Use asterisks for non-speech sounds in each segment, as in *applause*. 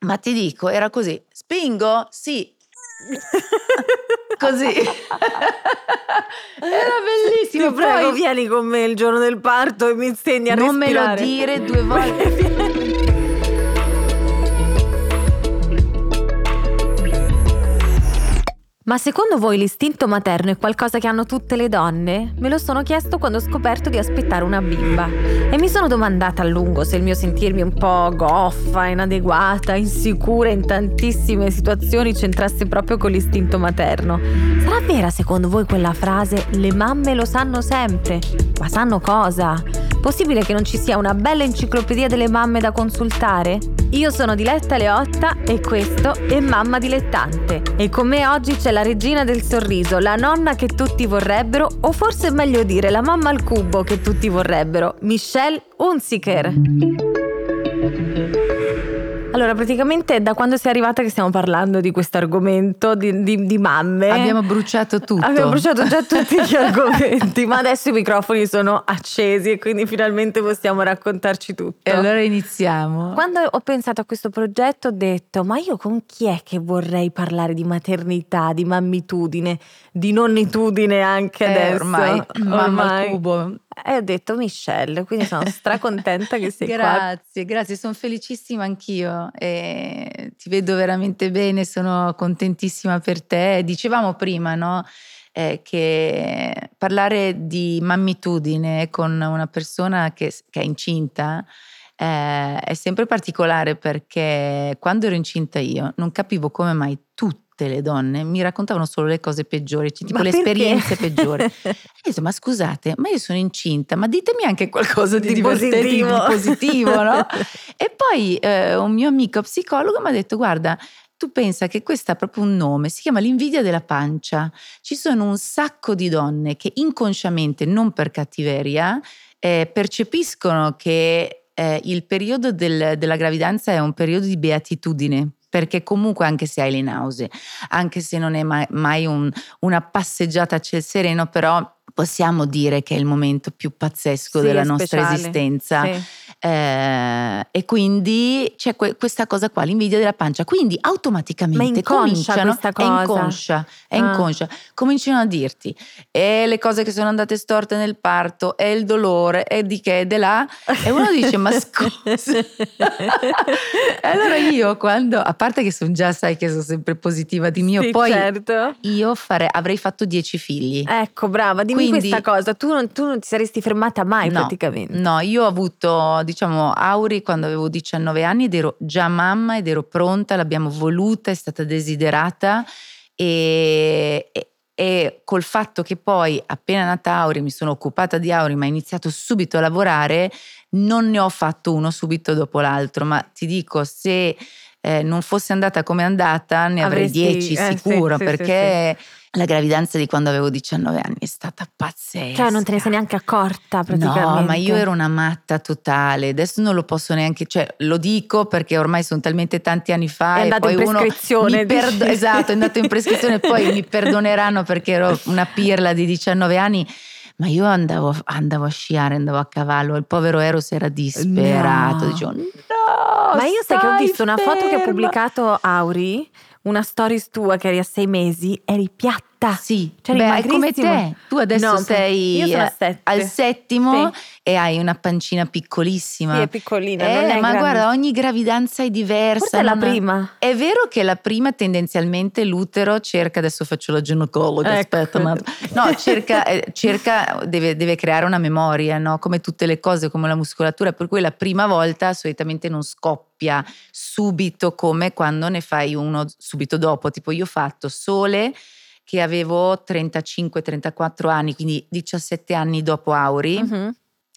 Ma ti dico, era così. Spingo? Sì. *laughs* così. era bellissimo. Ti prego, Poi vieni con me il giorno del parto e mi insegni a non me lo respirare. dire due *laughs* volte. Ma secondo voi l'istinto materno è qualcosa che hanno tutte le donne? Me lo sono chiesto quando ho scoperto di aspettare una bimba. E mi sono domandata a lungo se il mio sentirmi un po' goffa, inadeguata, insicura in tantissime situazioni c'entrasse proprio con l'istinto materno. Sarà vera secondo voi quella frase le mamme lo sanno sempre? Ma sanno cosa? Possibile che non ci sia una bella enciclopedia delle mamme da consultare? Io sono Diletta Leotta e questo è Mamma Dilettante. E con me oggi c'è la regina del sorriso, la nonna che tutti vorrebbero, o forse è meglio dire la mamma al cubo che tutti vorrebbero, Michelle Hunziker. Allora, praticamente è da quando sei arrivata che stiamo parlando di questo argomento di, di- di mamme. Abbiamo bruciato *laughs* tutto. Abbiamo bruciato già tutti gli *laughs* argomenti, ma adesso i microfoni sono accesi e quindi finalmente possiamo raccontarci tutto. E allora iniziamo. Quando ho pensato a questo progetto ho detto, ma io con chi è che vorrei parlare di maternità, di mammitudine, di nonnitudine anche Eh, adesso? ormai, *clears throat* mamma Ormai. cubo. E ho detto Michelle, quindi sono stracontenta che sei qua. Grazie, grazie, sono felicissima anch'io. E ti vedo veramente bene, sono contentissima per te. Dicevamo prima, no? eh, che parlare di mammitudine con una persona che, che è incinta eh, è sempre particolare perché quando ero incinta io non capivo come mai tutte le donne mi raccontavano solo le cose peggiori, tipo Ma le perché? esperienze peggiori. *laughs* E io detto, ma scusate, ma io sono incinta, ma ditemi anche qualcosa di, Di divertente, di positivo. positivo, no? *laughs* E poi eh, un mio amico psicologo mi ha detto, guarda, tu pensa che questo ha proprio un nome, si chiama l'invidia della pancia. Ci sono un sacco di donne che inconsciamente, non per cattiveria, eh, percepiscono che eh, il periodo del- della gravidanza è un periodo di beatitudine. Perché comunque anche se hai le nausee, anche se non è mai, mai un- una passeggiata a ciel sereno, però possiamo dire che è il momento più pazzesco Sì, della nostra speciale. esistenza. Sì. Eh, e quindi c'è que- questa cosa qua, l'invidia della pancia. Quindi automaticamente è cominciano, questa è cosa? inconscia, è Ah. inconscia. Cominciano a dirti e le cose che sono andate storte nel parto, e il dolore, e di che, e di là. E uno dice, ma *laughs* scusa. *laughs* allora io quando, a parte che sono già, sai che sono sempre positiva di mio, Sì, poi certo. io fare- avrei fatto dieci figli. Ecco, brava, dimmi Quindi- questa cosa. Tu non, tu non ti saresti fermata mai No, praticamente. No, io ho avuto, diciamo, Auri quando avevo 19 anni ed ero già mamma ed ero pronta, l'abbiamo voluta, è stata desiderata e, e- e col fatto che poi appena nata Auri mi sono occupata di Auri ma ho iniziato subito a lavorare, non ne ho fatto uno subito dopo l'altro, ma ti dico se eh, non fosse andata come è andata ne avrei Avresti- 10 eh, sì, sicuro sì, sì, perché la gravidanza di quando avevo 19 anni è stata pazzesca. Cioè, non te ne sei neanche accorta praticamente. No, ma io ero una matta totale. Adesso non lo posso neanche, cioè lo dico perché ormai sono talmente tanti anni fa È andato in prescrizione, perdo- esatto, è andato in *laughs* prescrizione e poi mi perdoneranno perché ero una pirla di 19 anni. Ma io andavo, andavo a sciare, andavo a cavallo, il povero Eros era disperato, No. dicevo no. Ma io sai che ho visto una foto che ha ferma." pubblicato Auri, una stories tua che eri a sei mesi, eri piatta. Sì, Cioè, beh, è come te. Tu adesso No, sei eh, al settimo Sì. e hai una pancina piccolissima. Sì, è piccolina, Eh, è ma grande. guarda, ogni gravidanza è diversa. Forse è la prima. È vero che la prima tendenzialmente l'utero cerca, adesso faccio la ginecologa, Ecco. aspetta, ma no, cerca, eh, cerca deve, deve creare una memoria, no? come tutte le cose, come la muscolatura, per cui la prima volta solitamente non scoppia subito come quando ne fai uno subito dopo. Tipo io ho fatto sole che avevo 35-34 anni, quindi 17 anni dopo Auri, Mhm.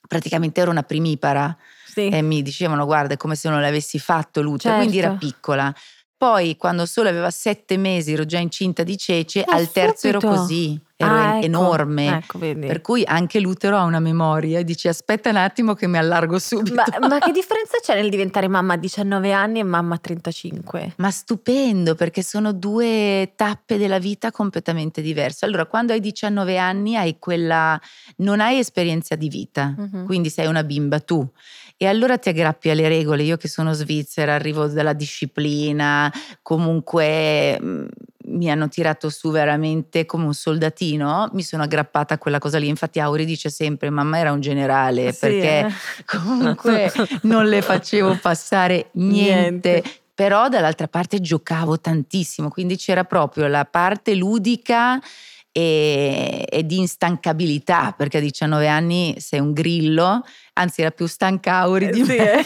praticamente ero una primipara Sì. e mi dicevano guarda è come se non l'avessi fatto l'utero, quindi era Certo. piccola. Poi quando solo aveva sette mesi ero già incinta di cece, Ah, al terzo ero così. Ero Ah, ecco, enorme. Ecco. Per cui anche l'utero ha una memoria e dici aspetta un attimo che mi allargo subito. Ma, ma che differenza c'è nel diventare mamma a 19 anni e mamma a 35? Ma stupendo perché sono due tappe della vita completamente diverse. Allora, quando hai 19 anni hai quella non hai esperienza di vita, Mhm. quindi sei una bimba tu. E allora ti aggrappi alle regole. Io che sono svizzera, arrivo dalla disciplina, comunque mh, mi hanno tirato su veramente come un soldatino, mi sono aggrappata a quella cosa lì. Infatti Auri dice sempre mamma era un generale Sì, perché eh. *laughs* comunque non le facevo passare niente. Niente. Però dall'altra parte giocavo tantissimo, quindi c'era proprio la parte ludica e, e di instancabilità, perché a 19 anni sei un grillo, anzi era più stanca Auri di Eh, sì, me.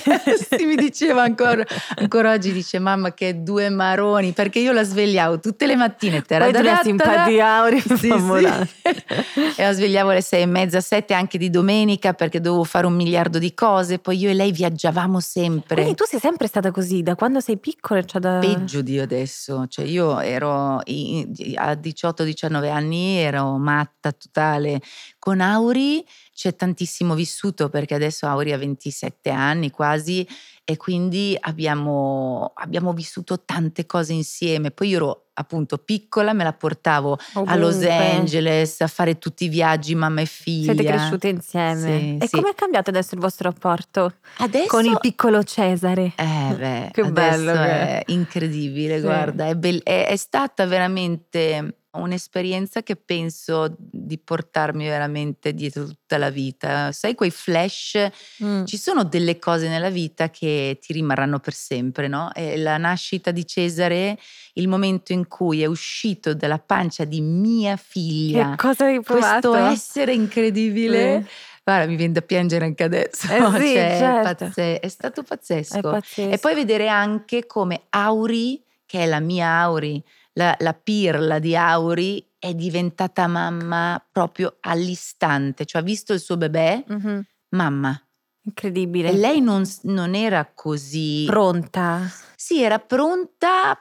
eh. *laughs* Mi diceva ancora, ancora oggi, dice mamma che due maroni, perché io la svegliavo tutte le mattine. Poi di una taradadada. simpatia Auri Sì, sì. *laughs* e la svegliavo alle sei e mezza, sette anche di domenica perché dovevo fare un miliardo di cose. Poi io e lei viaggiavamo sempre. Quindi tu sei sempre stata così, da quando sei piccola? Cioè da... Peggio di adesso, cioè io ero i- a 18-19 anni, ero matta totale. Con Auri c'è tantissimo vissuto perché adesso Auri ha 27 anni quasi e quindi abbiamo, abbiamo vissuto tante cose insieme. Poi io ero appunto piccola, me la portavo a Los Ovunque. Angeles a fare tutti i viaggi mamma e figlia. Siete cresciute insieme. Sì, e sì. come è cambiato adesso il vostro rapporto Adesso con il piccolo Cesare? Eh beh, *laughs* Che bello che è incredibile, Sì. guarda, è, bell- è- è stata veramente un'esperienza che penso di portarmi veramente dietro tutta la vita. Sai, quei flash, Mm. ci sono delle cose nella vita che ti rimarranno per sempre, no? E la nascita di Cesare, il momento in cui è uscito dalla pancia di mia figlia, Che cosa hai provato? questo essere incredibile. Guarda, mi viene da piangere anche adesso. Eh sì, *laughs* Cioè, è, certo. pazze- è stato pazzesco. È pazzesco. E poi vedere anche come Auri, che è la mia Auri, la, la pirla di Auri, è diventata mamma proprio all'istante. Cioè, ha visto il suo bebè, Mhm. mamma. Incredibile. E lei non, non era così. Pronta. Sì, era pronta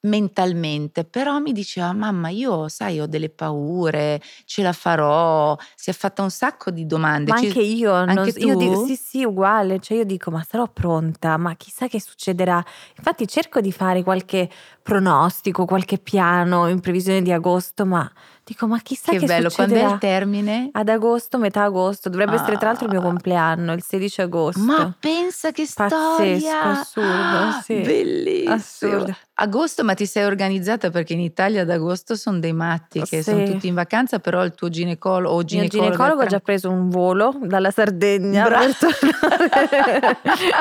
mentalmente, però mi diceva mamma io sai ho delle paure, ce la farò, si è fatta un sacco di domande. Ma Ci- anche io, non- anche io tu? dico sì, sì, uguale. Cioè, io dico, ma sarò pronta, ma chissà che succederà. Infatti, cerco di fare qualche pronostico, qualche piano in previsione di agosto, ma dico, ma chissà che che, bello, quando è il termine? Ad agosto, metà agosto, dovrebbe essere tra l'altro il mio Ah. compleanno, il 16 agosto. Ma pensa che Pazzesco, storia! assurdo, Ah, sì. Bellissimo. Assurdo. Agosto, ma ti sei organizzata perché in Italia ad agosto sono dei matti che Sì. sono tutti in vacanza, però il tuo ginecologo o Il mio ginecologa ginecologo ha già preso un volo dalla Sardegna Bra- per tornare.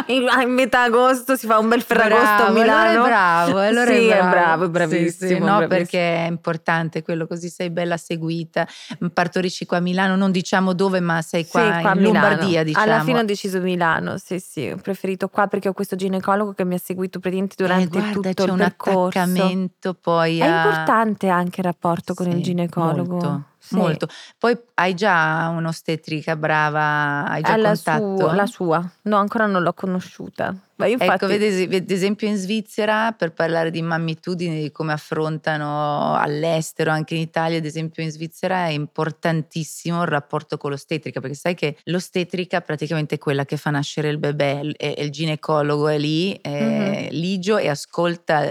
*laughs* in, a metà agosto si fa un bel ferragosto a Bravo, Milano. Allora è bravo, allora sì, è è bravo, bravo, è Sì, sì, bravissimo. no, bravissimo. perché è importante quello, così sei bella seguita. Partorisci qua a Milano, non diciamo dove, ma sei Sì, qua, qua a in. Lombardia, diciamo. Alla fine ho deciso Milano, sì, sì, ho preferito qua perché ho questo ginecologo che mi ha seguito praticamente durante eh, guarda, tutto c'è il un percorso. attaccamento poi È a- importante anche il rapporto con il Sì, ginecologo. Molto, Sì. molto. Poi hai già un'ostetrica brava, hai già È la contatto? sua, la sua. No, ancora non l'ho conosciuta. Io infatti, Ecco, vedi, ad esempio in Svizzera, per parlare di mammitudini, di come affrontano all'estero, anche in Italia, ad esempio in Svizzera, è importantissimo il rapporto con l'ostetrica, perché sai che l'ostetrica praticamente è quella che fa nascere il bebè e il ginecologo è lì, è ligio e ascolta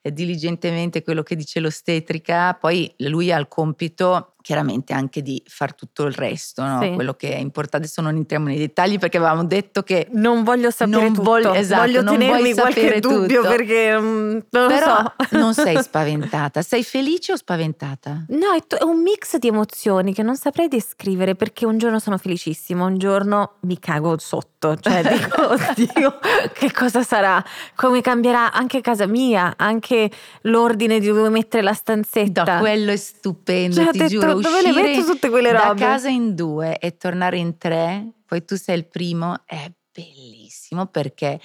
eh, diligentemente quello che dice l'ostetrica, poi lui ha il compito chiaramente anche di far tutto il resto, no? Sì. quello che è importante. Adesso non entriamo nei dettagli perché avevamo detto che non voglio sapere Non tutto. voglio- esatto, voglio non tenermi qualche dubbio tutto. perché mm, non lo Però so. *laughs* non sei *laughs* spaventata, sei felice o spaventata? No, è, t- è un mix di emozioni che non saprei descrivere perché un giorno sono felicissima, un giorno mi cago sotto, cioè dico, *laughs* oddio, che cosa sarà? Come cambierà anche casa mia, anche l'ordine di dove mettere la stanzetta. No, quello è stupendo, Cioè, ti giuro. Dove le metto tutte quelle da robe? casa in due e tornare in tre, poi tu sei il primo, è bellissimo perché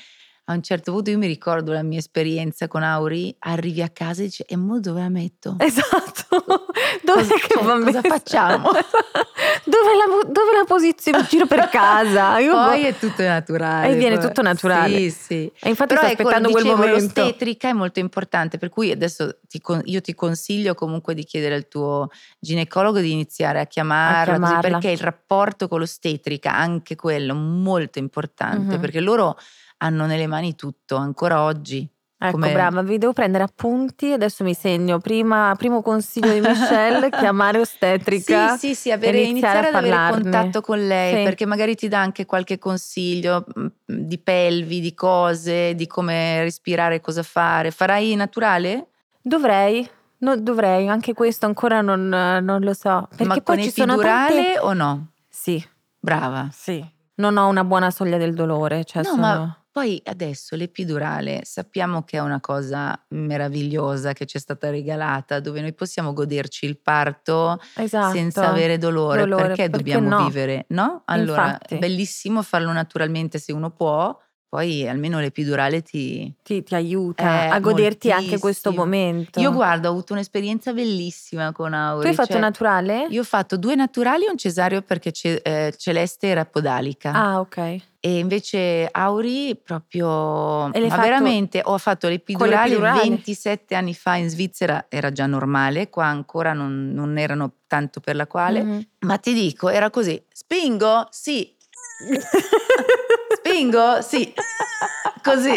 a un certo punto io mi ricordo la mia esperienza con Auri, arrivi a casa e dici e mo dove la metto? Esatto, *laughs* *laughs* dove Cosa- che cioè, cosa facciamo? *laughs* dove, la, dove la posiziono giro per casa? Io Poi boh. è tutto naturale. E viene poi- tutto naturale. Sì, sì. E infatti Però sto ecco, aspettando quel momento. l'ostetrica è molto importante, per cui adesso ti io ti consiglio comunque di chiedere al tuo ginecologo di iniziare a chiamarla, così, chiamarla. perché il rapporto con l'ostetrica, anche quello, molto importante, Mhm. perché loro hanno nelle mani tutto, ancora oggi. Ecco, come- brava, vi devo prendere appunti. Adesso mi segno. Prima, primo consiglio di Michelle, *laughs* chiamare ostetrica. Sì, sì, sì, avere, iniziare iniziare ad avere contatto con lei Sì. perché magari ti dà anche qualche consiglio mh, di pelvi, di cose, di come respirare, cosa fare. Farai naturale? Dovrei, no, dovrei, anche questo ancora non, non lo so. Perché Ma poi con ci sono epidurale tante... o no? Sì, Brava. sì. Non ho una buona soglia del dolore. Cioè no, sono... ma poi adesso l'epidurale sappiamo che è una cosa meravigliosa che ci è stata regalata, dove noi possiamo goderci il parto Esatto. senza avere dolore, Dolore, perché, perché dobbiamo no? vivere, no? Allora, Infatti. è bellissimo farlo naturalmente se uno può, poi almeno l'epidurale ti... Ti, ti aiuta Eh, a goderti anche questo moltissimo. momento. Io guarda, ho avuto un'esperienza bellissima con Auri. Tu hai fatto cioè, naturale? Io ho fatto due naturali e un cesareo perché Ce- eh, Celeste era podalica. Ah, ok. E invece Auri proprio... E ma veramente, ho fatto l'epidurale, l'epidurale? 27 anni fa in Svizzera, era già normale, qua ancora non, non erano tanto per la quale. Mhm. Ma ti dico, era così, spingo? Sì. *laughs* Spingo? Sì. *laughs* Così.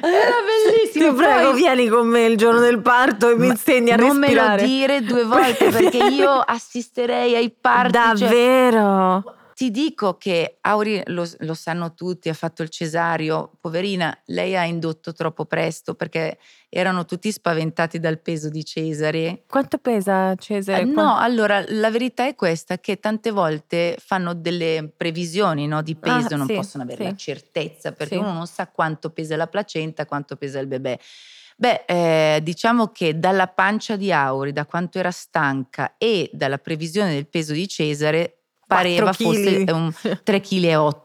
Era bellissimo. Ti prego, Poi- vieni con me il giorno del parto e mi insegni a non me lo respirare. dire due *laughs* volte perché io assisterei ai parti. cioè- Davvero? Ti dico che Auri lo, lo sanno tutti, ha fatto il cesario, poverina, lei ha indotto troppo presto perché erano tutti spaventati dal peso di Cesare. Quanto pesa Cesare? Eh, no, allora la verità è questa, che tante volte fanno delle previsioni no, di peso, Ah, non sì, possono avere sì. la certezza perché Sì. uno non sa quanto pesa la placenta, quanto pesa il bebè. Beh, eh, diciamo che dalla pancia di Auri, da quanto era stanca e dalla previsione del peso di Cesare, pareva fosse un *laughs* 3,8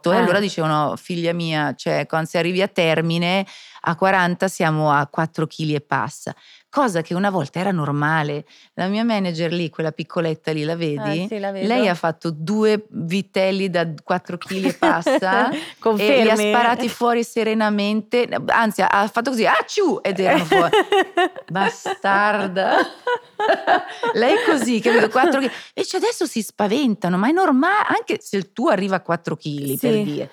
kg. E Eh. allora dicevano, figlia mia, cioè, quando si arrivi a termine, a 40 siamo a 4 kg e passa. Cosa che una volta era normale. La mia manager lì, quella piccoletta lì, la vedi? Eh, sì, la. Lei ha fatto due vitelli da 4 kg e passa *laughs* e li ha sparati fuori serenamente, anzi ha fatto così, ah ciù, ed erano fuori. *laughs* Bastarda. *laughs* Lei è così, capito? 4 kg. Invece adesso si spaventano, ma è normale, anche se il tuo arriva a 4 kg, per Sì. dire.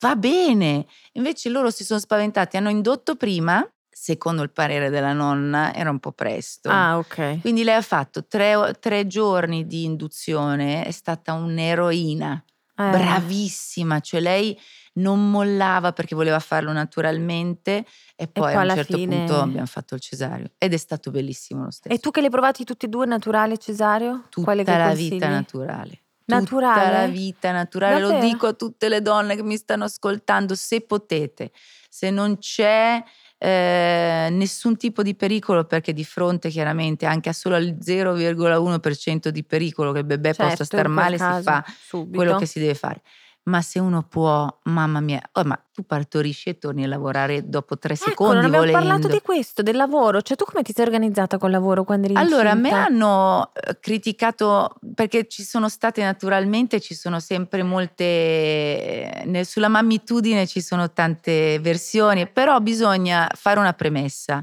Va bene. Invece loro si sono spaventati, hanno indotto prima, secondo il parere della nonna, era un po' presto. Ah, ok. Quindi lei ha fatto tre, tre giorni di induzione, è stata un'eroina, Eh. bravissima, cioè lei non mollava perché voleva farlo naturalmente e poi, poi a un certo fine- punto abbiamo fatto il cesareo ed è stato bellissimo lo stesso. E tu che li hai provati tutti e due, naturale e cesareo? Tutta la vita naturale. Naturale? Tutta la vita naturale, lo Davvero? dico a tutte le donne che mi stanno ascoltando, se potete, se non c'è eh, nessun tipo di pericolo, perché di fronte chiaramente anche a solo il 0,1% di pericolo che il bebè Certo, possa star male, si fa subito. quello che si deve fare. Ma se uno può, mamma mia, oh, ma tu partorisci e torni a lavorare dopo tre Ecco, secondi non abbiamo volendo. parlato di questo, del lavoro. Cioè, tu come ti sei organizzata col lavoro quando eri Allora, a me hanno eh, criticato perché ci sono state naturalmente, ci sono sempre molte, sulla mammitudine ci sono tante versioni, però bisogna fare una premessa.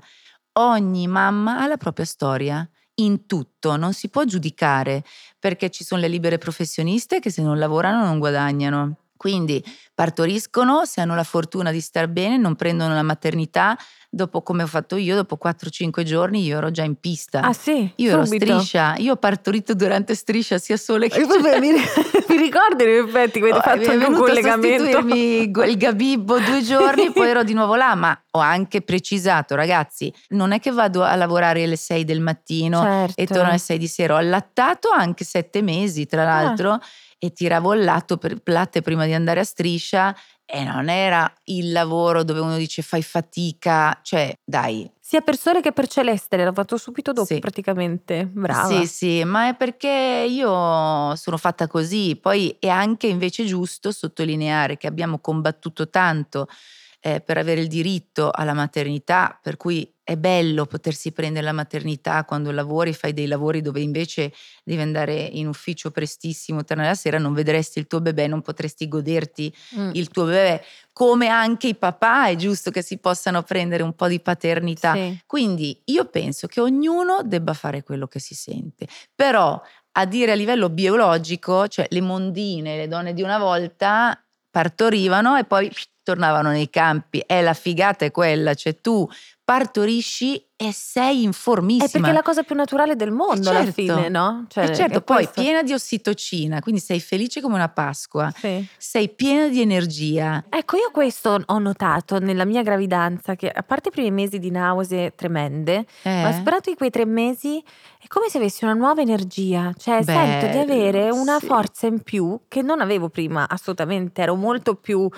Ogni mamma ha la propria storia. In tutto, non si può giudicare perché ci sono le libere professioniste che se non lavorano non guadagnano. Quindi partoriscono, se hanno la fortuna di star bene, non prendono la maternità, dopo come ho fatto io, dopo 4-5 giorni io ero già in pista. Ah sì, io ero subito. striscia, io ho partorito durante striscia sia sole che Eh, vabbè, mi, *laughs* mi ricordi in effetti che avete Oh, fatto anche un collegamento? il gabibbo due *laughs* giorni, poi ero di nuovo là, ma ho anche precisato, ragazzi, non è che vado a lavorare alle 6 del mattino Certo. e torno alle 6 di sera, ho allattato anche sette mesi Ah. tra l'altro e tiravo il latte prima di andare a striscia e non era il lavoro dove uno dice fai fatica, cioè dai. Sia per Sole che per Celeste, l'hai fatto subito dopo Sì. praticamente. Brava. Sì, sì, ma è perché io sono fatta così. Poi è anche invece giusto sottolineare che abbiamo combattuto tanto eh, per avere il diritto alla maternità, per cui è bello potersi prendere la maternità quando lavori, fai dei lavori dove invece devi andare in ufficio prestissimo, tornare la sera, non vedresti il tuo bebè, non potresti goderti Mm. il tuo bebè, come anche i papà è giusto che si possano prendere un po' di paternità. Sì. Quindi io penso che ognuno debba fare quello che si sente, però a dire a livello biologico, cioè le mondine, le donne di una volta partorivano e poi tornavano nei campi. E la figata è quella, cioè tu partorisci e sei È informissima. perché è la cosa più naturale del mondo alla certo. fine, no? Cioè, e certo, è poi questo. piena di ossitocina, quindi sei felice come una Pasqua, Sì. sei piena di energia. Ecco, io questo ho notato nella mia gravidanza, che a parte i primi mesi di nausea tremende, ma Eh? superato i quei tre mesi è come se avessi una nuova energia, cioè sento di avere una sì. forza in più che non avevo prima, assolutamente, ero molto più,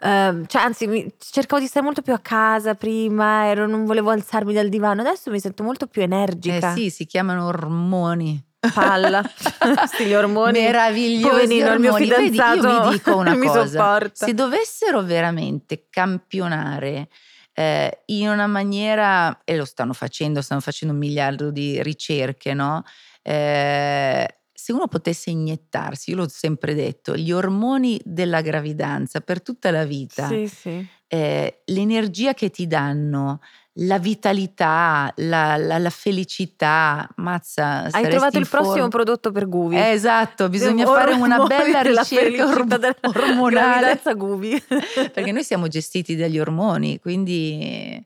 ehm, cioè anzi cercavo di stare molto più a casa prima, ero- non volevo alzarmi dal divano, adesso mi sento molto più Eh energica, sì, si chiamano ormoni. palla, *laughs* sti gli ormoni, meravigliosi poverino, il mio ormoni. Vedi, fidanzato io mi dico una *laughs* mi cosa, sopporta. se dovessero veramente campionare eh, in una maniera, e lo stanno facendo, stanno facendo un miliardo di ricerche, no? Eh, se uno potesse iniettarsi, io l'ho sempre detto, gli ormoni della gravidanza per tutta la vita, Sì, sì. eh, l'energia che ti danno, la vitalità, la, la- la felicità, mazza. Hai trovato il prossimo forma. prodotto per Guvi. Eh, esatto, bisogna fare una bella ricerca orm- della ormonale. Guvi. *laughs* Perché noi siamo gestiti dagli ormoni, quindi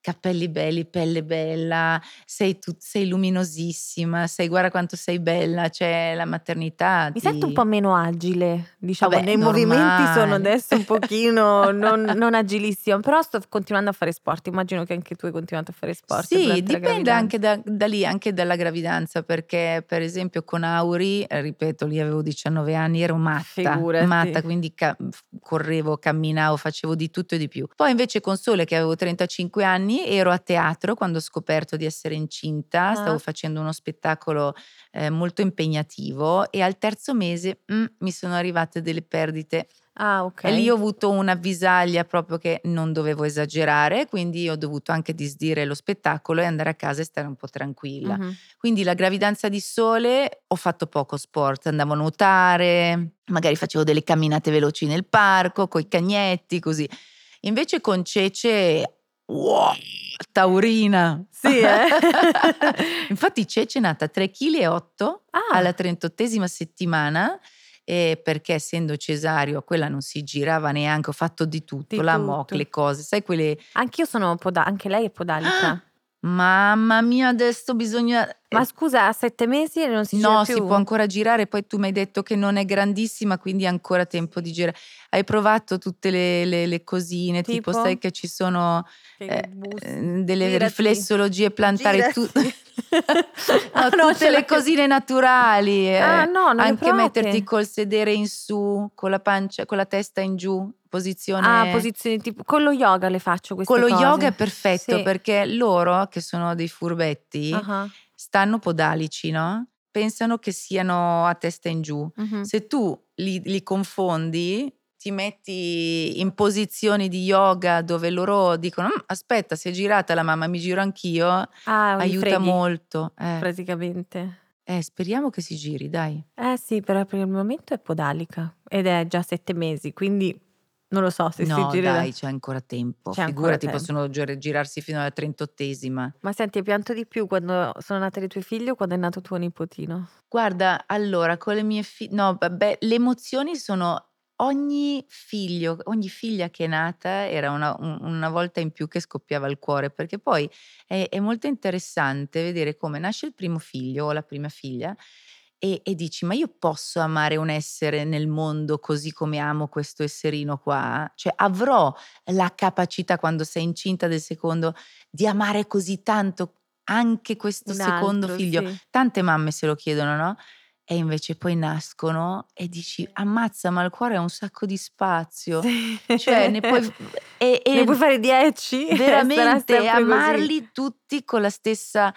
capelli belli, pelle bella, sei, tu- sei luminosissima, sei guarda quanto sei bella, cioè la maternità. Mi ti- sento un po' meno agile, diciamo, Vabbè, nei movimenti sono normale. adesso un pochino *laughs* non, non agilissima, però sto continuando a fare sport, immagino che anche tu hai continuato a fare sport. Sì, dipende anche da, da lì, anche dalla gravidanza, perché per esempio con Auri, eh, ripeto, lì avevo 19 anni, ero matta, Figurati. matta, quindi ca- correvo, camminavo, facevo di tutto e di più. Poi invece con Sole, che avevo 35 anni, ero a teatro quando ho scoperto di essere incinta, Ah. stavo facendo uno spettacolo eh, molto impegnativo e al terzo mese mm, mi sono arrivate delle perdite Ah, ok. e lì ho avuto un'avvisaglia proprio che non dovevo esagerare, quindi ho dovuto anche disdire lo spettacolo e andare a casa e stare un po' tranquilla. Mhm. Quindi la gravidanza di sole ho fatto poco sport, andavo a nuotare, magari facevo delle camminate veloci nel parco, coi cagnetti, così. Invece con Cece, wow, taurina. Sì, eh? *laughs* Infatti Cece è nata 3,8 kg Ah, alla 38esima settimana perché essendo cesario quella non si girava neanche, ho fatto di tutto, Di la tutto. moc, le cose, sai quelle, anch'io sono poda- anche lei è podalica. Mamma mia adesso bisogna... Ma scusa, a sette mesi non si no, più? si può ancora girare, poi tu mi hai detto che non è grandissima, quindi hai ancora tempo di girare. Hai provato tutte le, le- le cosine, tipo? Tipo? sai che ci sono Che eh, eh, delle girati. riflessologie plantari, tu- *laughs* *laughs* Ah, No, no, tutte le cosine naturali. eh. Ah, no, non Anche metterti col sedere in su, con la pancia, con la testa in giù, posizione. Ah, posizioni tipo con lo yoga le faccio queste con lo cose. yoga è perfetto Sì. perché loro, che sono dei furbetti, Ah, stanno podalici, no? Pensano che siano a testa in giù. mhm. Se tu li, li confondi, ti metti in posizioni di yoga dove loro dicono: "Mm, Aspetta, si è girata la mamma, mi giro anch'io. Ah, Aiuta molto. Eh, praticamente. eh, speriamo che si giri, dai. Eh sì, però per il momento è podalica ed è già sette mesi, quindi non lo so se si No, girerà. dai, c'è ancora tempo. C'è ancora Figurati, tempo. possono gir- girarsi fino alla 38esima. Ma senti, hai pianto di più quando sono nate le tue figlie o quando è nato tuo nipotino? Guarda, allora, con le mie figlie, no, vabbè, le emozioni sono ogni figlio, ogni figlia che è nata era una, un- una volta in più che scoppiava il cuore, perché poi è, è molto interessante vedere come nasce il primo figlio o la prima figlia e, e dici, ma io posso amare un essere nel mondo così come amo questo esserino qua? Cioè avrò la capacità quando sei incinta del secondo di amare così tanto anche questo Un secondo altro, figlio? sì. Tante mamme se lo chiedono, no? e invece poi nascono e dici ammazza ma il cuore ha un sacco di spazio Sì. cioè ne puoi, e, *laughs* e Ne puoi fare 10? *laughs* Sarà veramente sempre così. amarli tutti con la stessa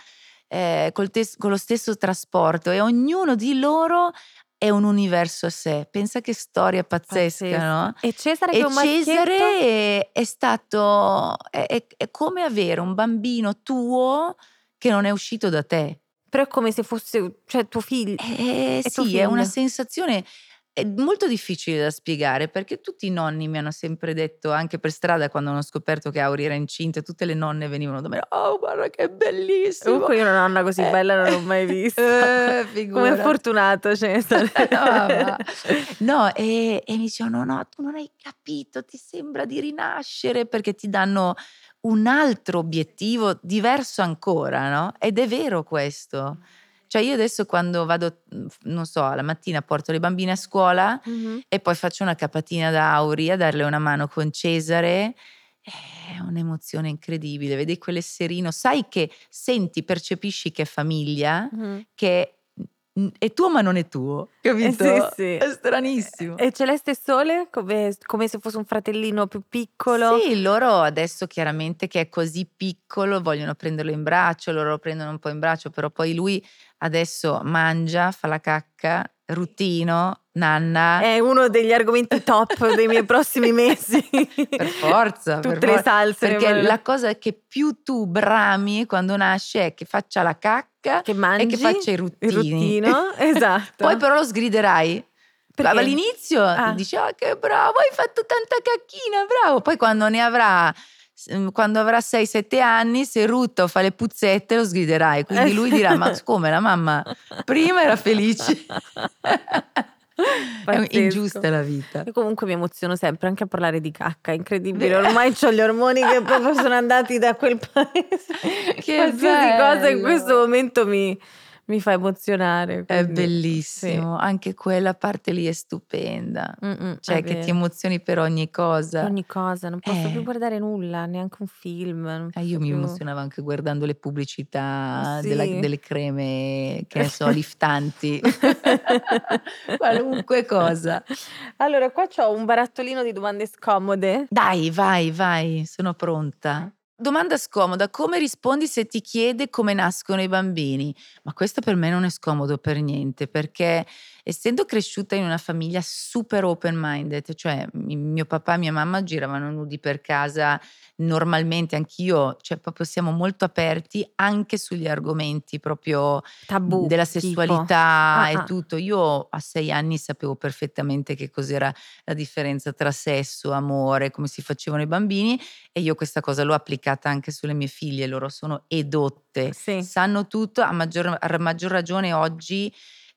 eh, tes- con lo stesso trasporto e ognuno di loro è un universo a sé pensa che storia pazzesca Pazzesco. no? E Cesare E? Cesare è, è stato è, è- come avere un bambino tuo che non è uscito da te Però è come se fosse, cioè tuo figlio. eh, È tuo sì, è una sensazione è molto difficile da spiegare perché tutti i nonni mi hanno sempre detto, anche per strada quando hanno scoperto che Auri era incinta, tutte le nonne venivano da me, oh guarda che bellissimo. Comunque io una nonna così Eh, bella non l'ho mai *laughs* vista. Eh, Come figurati. è fortunato Cesare. *laughs* No, *laughs* No, e, e mi dicevano: no, tu non hai capito, ti sembra di rinascere perché ti danno un altro obiettivo diverso ancora, no? Ed è vero questo. Cioè, io adesso quando vado, non so, la mattina porto le bambine a scuola Mhm. e poi faccio una capatina da Auri a darle una mano con Cesare. È un'emozione incredibile, vedi quell'esserino, sai che senti, percepisci che è famiglia, Mhm. che è tuo ma non è tuo, capito? Eh, sì, sì. È stranissimo. E Celeste e Sole come, come se fosse un fratellino più piccolo. Sì, loro adesso chiaramente che è così piccolo vogliono prenderlo in braccio, loro lo prendono un po' in braccio, però poi lui adesso mangia, fa la cacca, ruttino, nanna, È uno degli argomenti top dei miei *laughs* prossimi mesi. per forza. per Tutte le forza. salse. Perché voglio- la cosa che più tu brami quando nasce è che faccia la cacca che mangi e che faccia i ruttini. il ruttino, *laughs* esatto. Poi però lo sgriderai. Perché? All'inizio Ah. dici, ah che bravo, hai fatto tanta cacchina, bravo. Poi quando ne avrà, quando avrà 6-7 anni, se rutta o fa le puzzette lo sgriderai. Quindi lui dirà, ma *laughs* come la mamma prima era felice. *laughs* È ingiusta la vita. Io comunque mi emoziono sempre anche a parlare di cacca, è incredibile. Ormai ho gli ormoni che proprio sono andati da quel *laughs* paese. Che Qualsiasi cosa in questo momento mi, mi fa emozionare. È quindi, bellissimo, anche quella parte lì è stupenda. sì. Mm, mm, Cioè è che vero. ti emozioni per ogni cosa. Ogni cosa, non posso Eh. più guardare nulla, neanche un film. Eh, io posso mi più- emozionavo anche guardando le pubblicità Sì. della- delle creme, che ne so, *laughs* liftanti. *laughs* Qualunque cosa. Allora, qua c'ho un barattolino di domande scomode. Dai, vai, vai, sono pronta. Domanda scomoda, come rispondi se ti chiede come nascono i bambini? Ma questo per me non è scomodo per niente, perché essendo cresciuta in una famiglia super open minded, cioè mi- mio papà e mia mamma giravano nudi per casa normalmente, anch'io, cioè proprio siamo molto aperti anche sugli argomenti proprio Tabù. della sessualità Ah, e ah. tutto. Io a sei anni sapevo perfettamente che cos'era la differenza tra sesso, amore, come si facevano i bambini e io questa cosa l'ho applicata anche sulle mie figlie, loro sono edotte, Sì. sanno tutto, a maggior, a maggior ragione oggi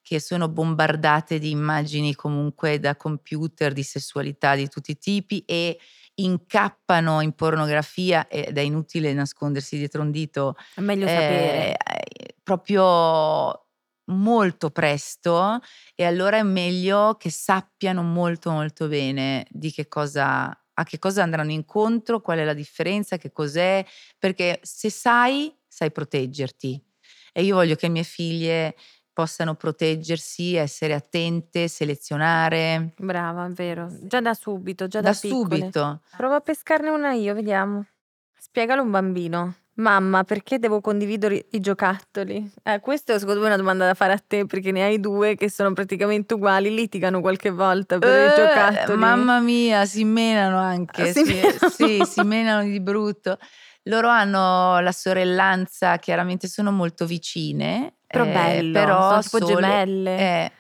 che sono bombardate di immagini comunque da computer, di sessualità di tutti i tipi e incappano in pornografia ed è inutile nascondersi dietro un dito È meglio eh, sapere. eh, proprio molto presto e allora è meglio che sappiano molto molto bene di che cosa a che cosa andranno incontro, qual è la differenza, che cos'è, perché se sai, sai proteggerti. E io voglio che le mie figlie possano proteggersi, essere attente, selezionare Brava, è vero. Già da subito, già da, da, subito. Provo a pescarne una io, vediamo. Spiegalo a un bambino. Mamma, perché devo condividere i giocattoli? Eh, questa è secondo me una domanda da fare a te perché ne hai due che sono praticamente uguali, litigano qualche volta per i Eh, giocattoli. Mamma mia, si menano anche. Ah, si sì, menano? sì, si menano di brutto. Loro hanno la sorellanza, chiaramente sono molto vicine. Però eh, bello, però sono tipo Sole- gemelle. eh,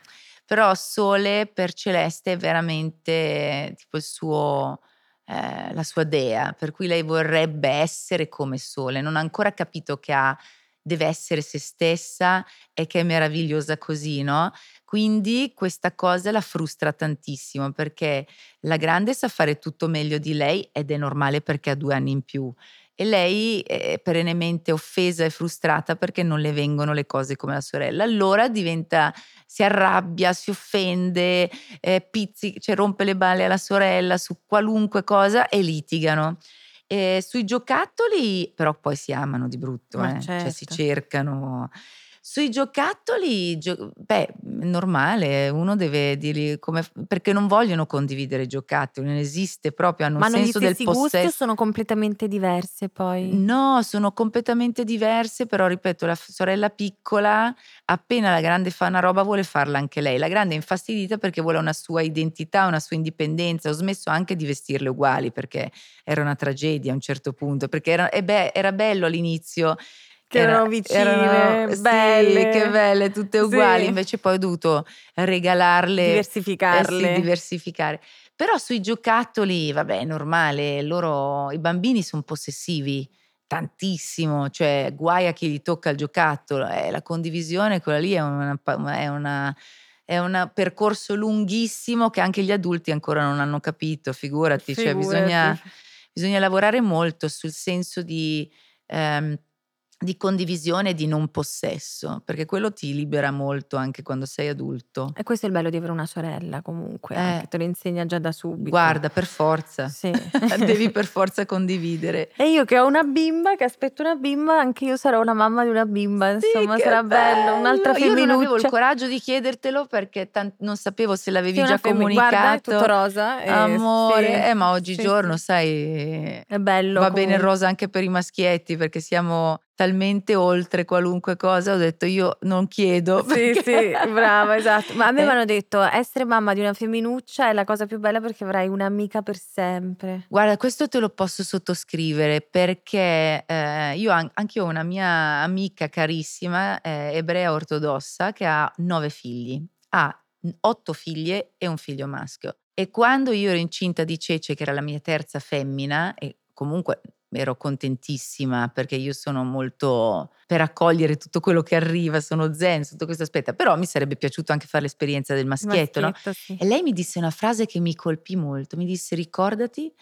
però Sole per Celeste è veramente tipo il suo, eh, la sua dea, per cui lei vorrebbe essere come Sole. Non ha ancora capito che ha, deve essere se stessa e che è meravigliosa così, no? Quindi questa cosa la frustra tantissimo perché la grande sa fare tutto meglio di lei ed è normale perché ha due anni in più. E lei è perennemente offesa e frustrata perché non le vengono le cose come la sorella. Allora diventa, si arrabbia, si offende, eh, pizzi, cioè rompe le balle alla sorella su qualunque cosa e litigano. E sui giocattoli però poi si amano di brutto, eh, cioè si certo. cercano. Sui giocattoli, gio- beh, è normale, uno deve dirgli come, perché non vogliono condividere i giocattoli, non esiste proprio, hanno Ma un senso del stessi gusti o possesso. sono completamente diverse poi? No, sono completamente diverse, però ripeto, la sorella piccola, appena la grande fa una roba, vuole farla anche lei. La grande è infastidita perché vuole una sua identità, una sua indipendenza. Ho smesso anche di vestirle uguali perché era una tragedia a un certo punto, perché era, beh, era bello all'inizio. Che era- erano vicine, erano- sì, belle. che belle, tutte uguali. Sì. Invece poi ho dovuto regalarle Diversificarle. eh sì, diversificare. Però sui giocattoli, vabbè, è normale, loro, i bambini sono possessivi tantissimo, cioè guai a chi gli tocca il giocattolo, eh, la condivisione, quella lì è una, è una- è un percorso lunghissimo che anche gli adulti ancora non hanno capito, figurati, cioè bisogna, Figurati. bisogna lavorare molto sul senso di, ehm, di condivisione e di non possesso, perché quello ti libera molto anche quando sei adulto. E questo è il bello di avere una sorella comunque, Eh. anche te lo insegna già da subito. Guarda, per forza, Sì. *laughs* devi per *laughs* forza condividere. E io che ho una bimba, che aspetto una bimba, anche io sarò una mamma di una bimba, insomma, Sì, che sarà bello, un'altra Io non avevo il femminuccia. coraggio di chiedertelo perché tan- non sapevo se l'avevi Sì, già comunicato. Guarda, è tutto rosa. eh, Amore, sì, eh, ma oggigiorno, sai, È bello. va bene il comunque. rosa anche per i maschietti perché siamo talmente oltre qualunque cosa. Ho detto io non chiedo. Sì, perché- *laughs* sì, brava, esatto. Ma a me Eh. mi hanno detto essere mamma di una femminuccia è la cosa più bella perché avrai un'amica per sempre. Guarda, questo te lo posso sottoscrivere perché eh, io an- anche ho una mia amica carissima, eh, ebrea ortodossa, che ha nove figli. Ha otto figlie e un figlio maschio. E quando io ero incinta di Cece, che era la mia terza femmina, e comunque ero contentissima perché io sono molto per accogliere tutto quello che arriva, sono zen sotto questo aspetto, però mi sarebbe piaciuto anche fare l'esperienza del maschietto, no? Maschietto, sì. E lei mi disse una frase che mi colpì molto, mi disse ricordati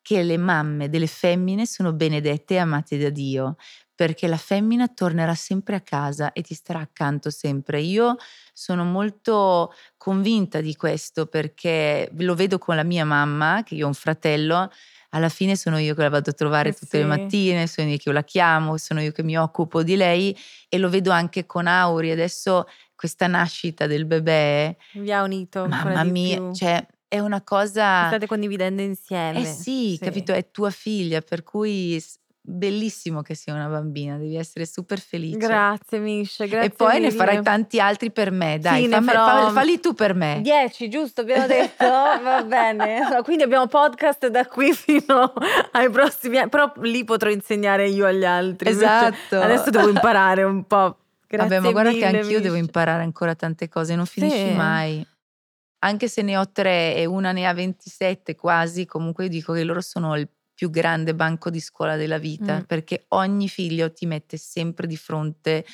che le mamme delle femmine sono benedette e amate da Dio, perché la femmina tornerà sempre a casa e ti starà accanto sempre. Io sono molto convinta di questo perché lo vedo con la mia mamma, che io ho un fratello, alla fine sono io che la vado a trovare Eh tutte le sì. mattine, sono io che la chiamo, sono io che mi occupo di lei e lo vedo anche con Auri. Adesso questa nascita del bebè Vi ha unito Mamma mia, cioè è una cosa. State condividendo insieme. Eh sì, capito? È tua figlia, per cui bellissimo che sia una bambina, devi essere super felice. Grazie Mish, grazie e poi ne mille. farai tanti altri per me, dai, Sì, ne fammi- farò- fa- falli tu per me. Dieci, giusto? Abbiamo detto? *laughs* Va bene. Quindi abbiamo podcast da qui *laughs* fino ai prossimi anni. Però lì potrò insegnare io agli altri. Esatto. Adesso devo imparare un po'. Grazie Vabbè, ma guarda che mille, anch'io devo Mish. imparare ancora tante cose, non Sì. finisci mai. Anche se ne ho tre e una ne ha 27 quasi, comunque io dico che loro sono il più grande banco di scuola della vita, Mm. perché ogni figlio ti mette sempre di fronte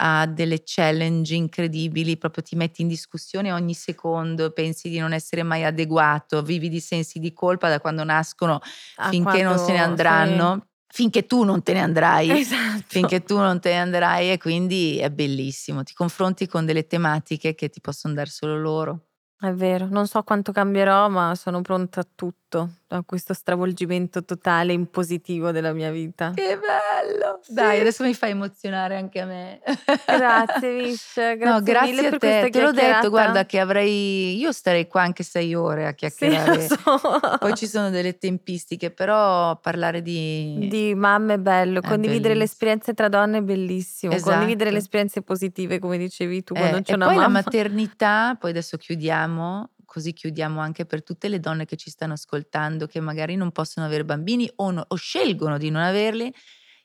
a delle challenge incredibili, proprio ti metti in discussione ogni secondo, pensi di non essere mai adeguato, vivi di sensi di colpa da quando nascono Ah, finché non se ne quando- andranno, finché tu non te ne andrai sì. Esatto. finché tu non te ne andrai e quindi è bellissimo, ti confronti con delle tematiche che ti possono dare solo loro. È vero, non so quanto cambierò, ma sono pronta a tutto, a questo stravolgimento totale in positivo della mia vita. Che bello! Sì. Dai, adesso mi fai emozionare anche a me. Grazie, Mish, *laughs* grazie, no, grazie a te. Te l'ho detto, guarda che avrei. Io starei qua anche sei ore a Sì, chiacchierare. lo so. Poi ci sono delle tempistiche, però parlare di. Di mamme è bello, È condividere le bellissimo. esperienze tra donne è bellissimo, condividere Esatto. le esperienze positive come dicevi tu Eh, quando c'è e una poi la mamma. maternità, poi adesso chiudiamo, così chiudiamo anche per tutte le donne che ci stanno ascoltando, che magari non possono avere bambini o, no- o scelgono di non averli.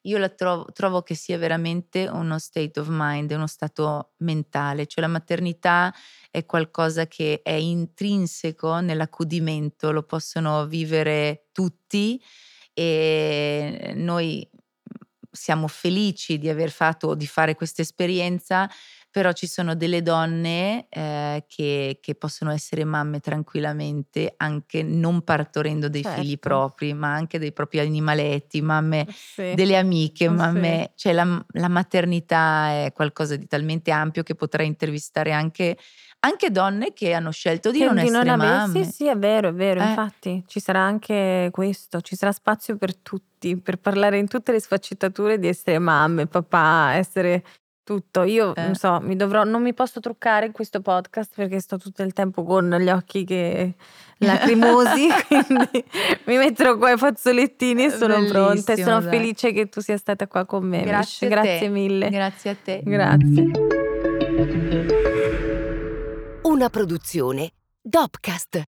Io la trovo, trovo che sia veramente uno state of mind, uno stato mentale, cioè la maternità è qualcosa che è intrinseco nell'accudimento, lo possono vivere tutti e noi siamo felici di aver fatto, di fare questa esperienza, però ci sono delle donne eh, che, che possono essere mamme tranquillamente anche non partorendo dei figli Certo. propri, ma anche dei propri animaletti, mamme Sì. delle amiche, Sì. mamme, cioè la, la maternità è qualcosa di talmente ampio che potrei intervistare anche, anche donne che hanno scelto di Che non essere avere- mamme. Sì, sì, è vero, è vero, Eh. infatti ci sarà anche questo, ci sarà spazio per tutti, per parlare in tutte le sfaccettature di essere mamme, papà, essere tutto. Io Eh. non so, mi dovrò, non mi posso truccare in questo podcast perché sto tutto il tempo con gli occhi che lacrimosi, *laughs* quindi mi metterò qua i fazzolettini e sono pronta e Bellissimo, sono dai. felice che tu sia stata qua con me. Grazie. Grazie mille. Grazie a te. Grazie. Una produzione Dopcast.